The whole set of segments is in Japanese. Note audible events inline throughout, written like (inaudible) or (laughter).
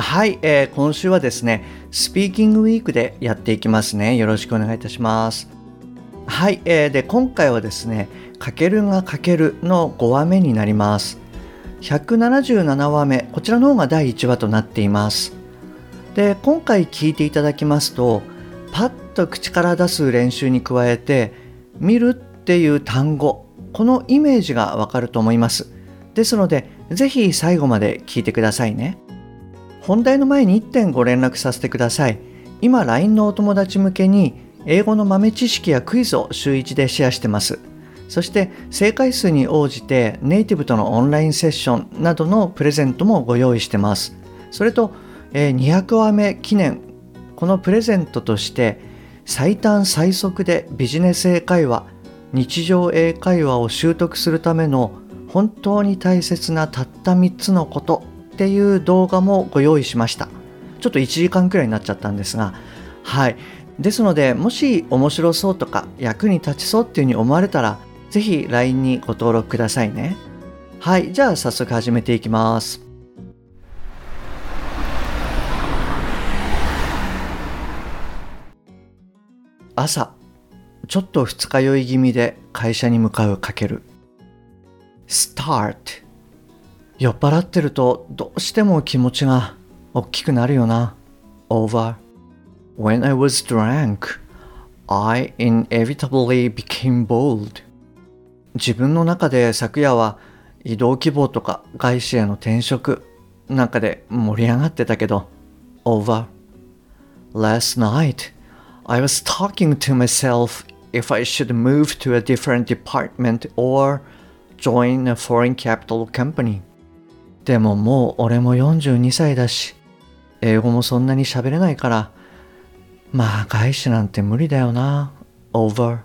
はい、えー、今週はですね、スピーキングウィークでやっていきますね。よろしくお願いいたします。はい、えー、で、今回はですね、かけるがかけるの5話目になります。177話目、こちらの方が第1話となっています。で、今回聞いていただきますと、パッと口から出す練習に加えて、見るっていう単語、このイメージがわかると思います。ですので、ぜひ最後まで聞いてくださいね。本題の前に1点ご連絡させてください。今 LINE のお友達向けに英語の豆知識やクイズを週1でシェアしてます。そして正解数に応じてネイティブとのオンラインセッションなどのプレゼントもご用意してます。それと、200話目記念このプレゼントとして最短最速でビジネス英会話日常英会話を習得するための本当に大切なたった3つのことっていう動画もご用意しました。ちょっと1時間くらいになっちゃったんですがはい。ですのでもし面白そうとか役に立ちそうっていうふうに思われたらぜひ LINE にご登録くださいね。はい。じゃあ早速始めていきます。朝ちょっと二日酔い気味で会社に向かうかける。Start 酔っ払ってるとどうしても気持ちが大きくなるよな。Over. When I was drunk, I inevitably became bold. 自分の中で昨夜は移動希望とか外資への転職なんかで盛り上がってたけど Over. Last night, I was talking to myself if I should move to a different department or join a foreign capital company. でももう俺も42歳だし、英語もそんなに喋れないから、まあ外資なんて無理だよな。Over.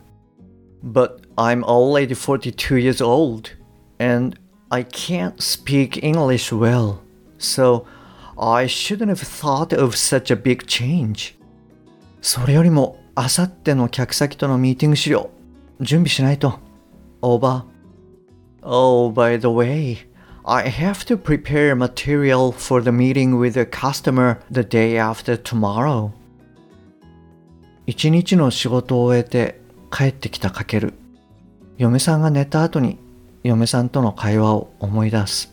But I'm already 42 years old and I can't speak English well. So I shouldn't have thought of such a big change. それよりも、あさっての客先とのミーティング資料、準備しないと。Over. Oh, by the way, I have to prepare material for the meeting with the customer the day after tomorrow. 一日の仕事を終えて帰ってきたかける。嫁さんが寝た後に嫁さんとの会話を思い出す。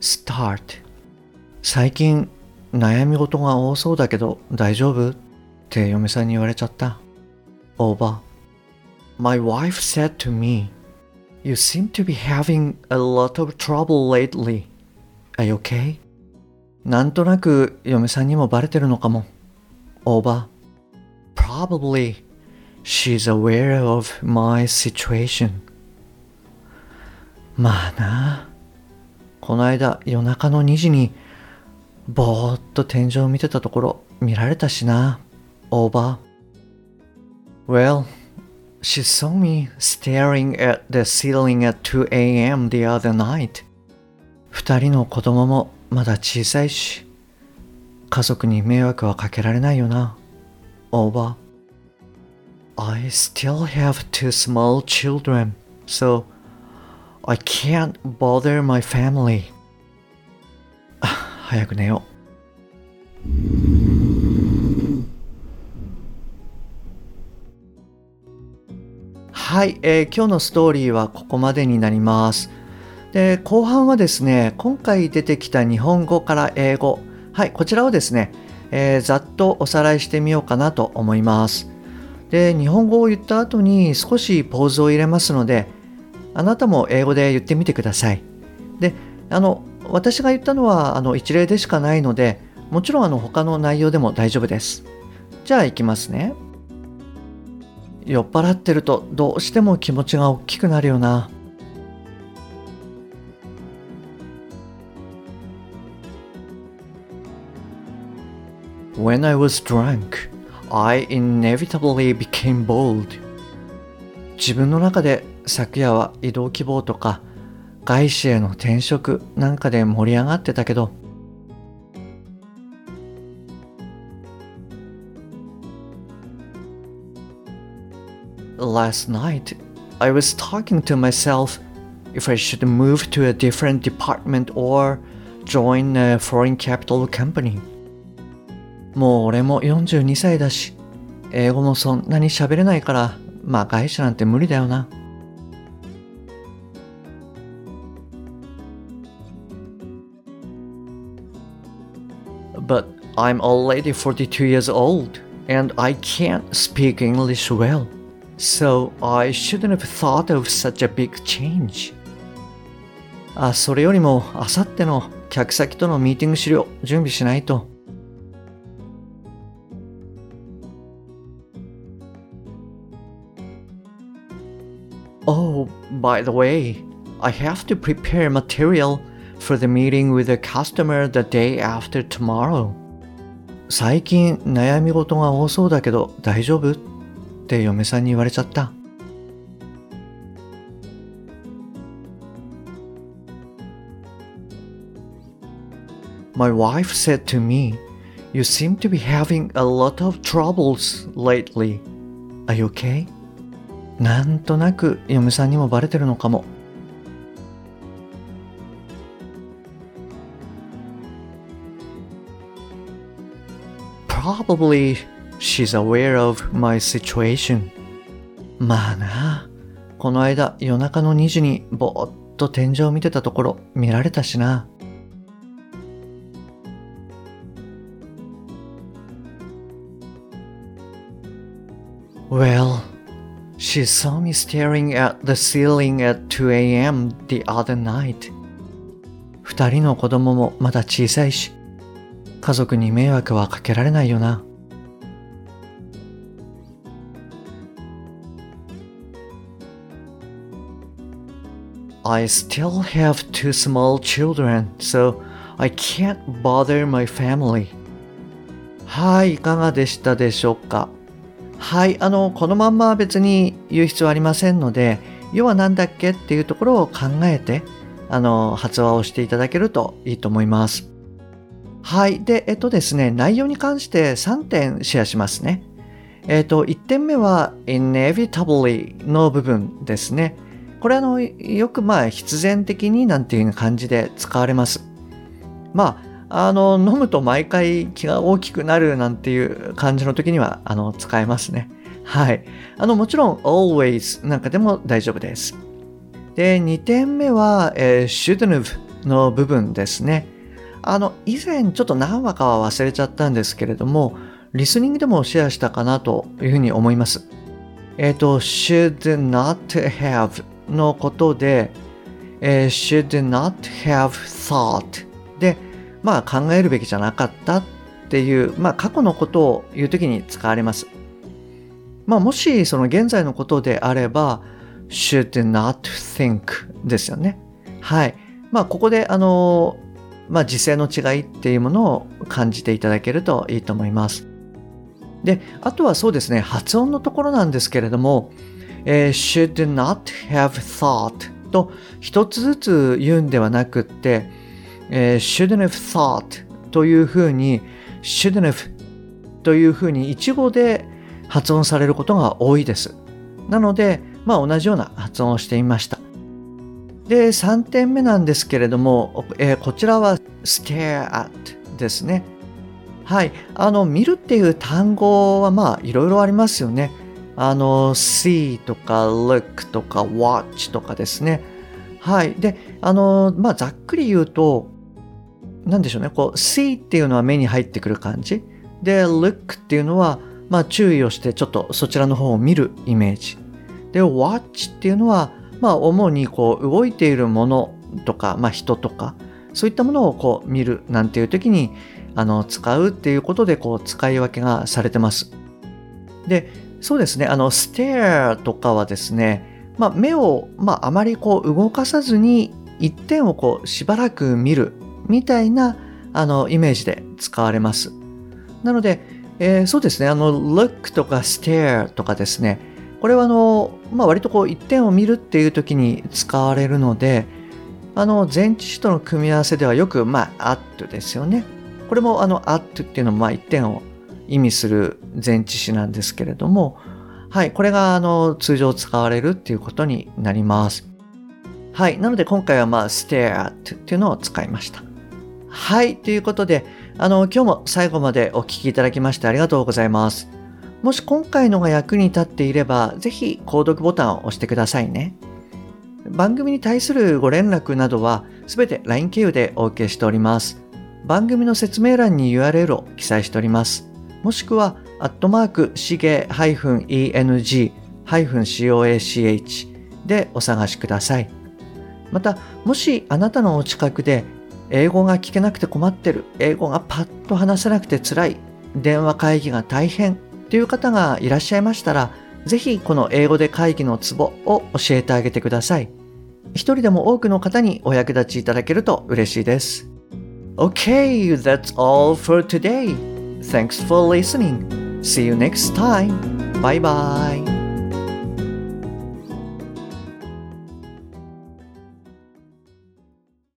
Start 最近悩み事が多そうだけど大丈夫って嫁さんに言われちゃった。Over My wife said to me You seem to be having a lot of trouble lately. Are you okay? なんとなく嫁さんにもバレてるのかも。Over. Probably she's aware of my situation. まあな。この間夜中の2時にぼーっと天井を見てたところ見られたしな。Over. Well, She saw me staring at the ceiling at 2 a.m. the other night. 二人の子供もまだ小さいし、家族に迷惑はかけられないよな。Over. I still have two small children, so I can't bother my family. (sighs) 早く寝よう。 はい、えー、今日のストーリーはここまでになります。で後半はですね、今回出てきた日本語から英語、はい、こちらをですね、えー、ざっとおさらいしてみようかなと思います。で、日本語を言った後に少しポーズを入れますので、あなたも英語で言ってみてください。で、あの、私が言ったのはあの一例でしかないので、もちろんあの他の内容でも大丈夫です。じゃあ行きますね。酔っ払ってるとどうしても気持ちが大きくなるよな。When I was drunk, I inevitably became bold. 自分の中で昨夜は移動希望とか外資への転職なんかで盛り上がってたけど Last night, I was talking to myself if I should move to a different department or join a foreign capital company. もう俺も42歳だし、英語もそんなに喋れないから、まあ外資なんて無理だよな。But I'm already 42 years old and I can't speak English well. So I shouldn't have thought of such a big change. あ、それよりも、あさっての客先とのミーティング資料準備しないと。Oh, by the way, I have to prepare material for the meeting with the customer the day after tomorrow. 最近悩み事が多そうだけど大丈夫 って嫁さんに言われちゃった。My wife said to me, You seem to be having a lot of troubles lately. Are you okay? なんとなく嫁さんにもバレてるのかも。Probably she's aware of my situation. まあな、この間夜中の2時にぼーっと天井を見てたところ見られたしな。Well, she saw me staring at the ceiling at 2 a.m. the other night. 二人の子供もまだ小さいし、家族に迷惑はかけられないよな。I still have two small children, so I can't bother my family. はい、いかがでしたでしょうか？はい、あの、このまんま別に言う必要ありませんので、要は何だっけっていうところを考えて、あの、発話をしていただけるといいと思います。はい。で、えっとですね、内容に関して3点シェアしますね。えっと、1点目は inevitably の部分ですね。これあの、よくまあ必然的になんていう感じで使われます。まあ、あの、飲むと毎回気が大きくなるなんていう感じの時には、あの、使えますね。はい。あの、もちろん always なんかでも大丈夫です。で、2点目は、えー、shouldn't の部分ですね。あの、以前ちょっと何話かは忘れちゃったんですけれども、リスニングでもシェアしたかなというふうに思います。えっ、ー、と、should not have のことで、えー、should not have thought で、まあ考えるべきじゃなかったっていう、まあ過去のことを言うときに使われます。まあもしその現在のことであれば、should not think ですよね。はい。まあここであのまあ、時勢の違いっていうものを感じていただけるといいと思います。で、あとはそうですね、発音のところなんですけれども、えー、should not have thought と一つずつ言うんではなくって、えー、shouldn't have thought というふうに shouldn't have というふうに一語で発音されることが多いです。なので、まあ同じような発音をしてみました。で、3点目なんですけれども、えー、こちらは stare at ですね。はい。あの、見るっていう単語はまあいろいろありますよね。あの、see とか look とか watch とかですね。はい。で、あの、まあざっくり言うと、なんでしょうね。こう、see っていうのは目に入ってくる感じ。で、look っていうのは、まあ注意をしてちょっとそちらの方を見るイメージ。で、watch っていうのは、まあ、主にこう動いているものとか、まあ、人とかそういったものをこう見るなんていう時にあの使うっていうことでこう使い分けがされてます。でそうですねあの stare とかはですね、まあ、目を、まあ、あまりこう動かさずに一点をこうしばらく見るみたいなあのイメージで使われます。なので、えー、そうですね、あの、look とか stare とかですね、これはあの、まあ、割とこう一点を見るっていう時に使われるので、あの、前置詞との組み合わせではよく、まあ、at ですよね。これもあの、at っていうのも、まあ、一点を意味する前置詞なんですけれども、はい、これがあの、通常使われるっていうことになります。はい、なので今回はまあ、stare at っていうのを使いました。はい、ということで、あの、今日も最後までお聴きいただきましてありがとうございます。もし今回のが役に立っていれば、ぜひ購読ボタンを押してくださいね。番組に対するご連絡などは、すべて LINE 経由でお受けしております。番組の説明欄に URL を記載しております。もしくは、アットマーク、しげ -eng-coach でお探しください。また、もしあなたのお近くで英語が聞けなくて困ってる、英語がパッと話せなくて辛い、電話会議が大変という方がいらっしゃいましたら、ぜひこの英語で会議のツボを教えてあげてください。一人でも多くの方にお役立ちいただけると嬉しいです。Okay, that's all for today. Thanks for listening. See you next time. Bye bye.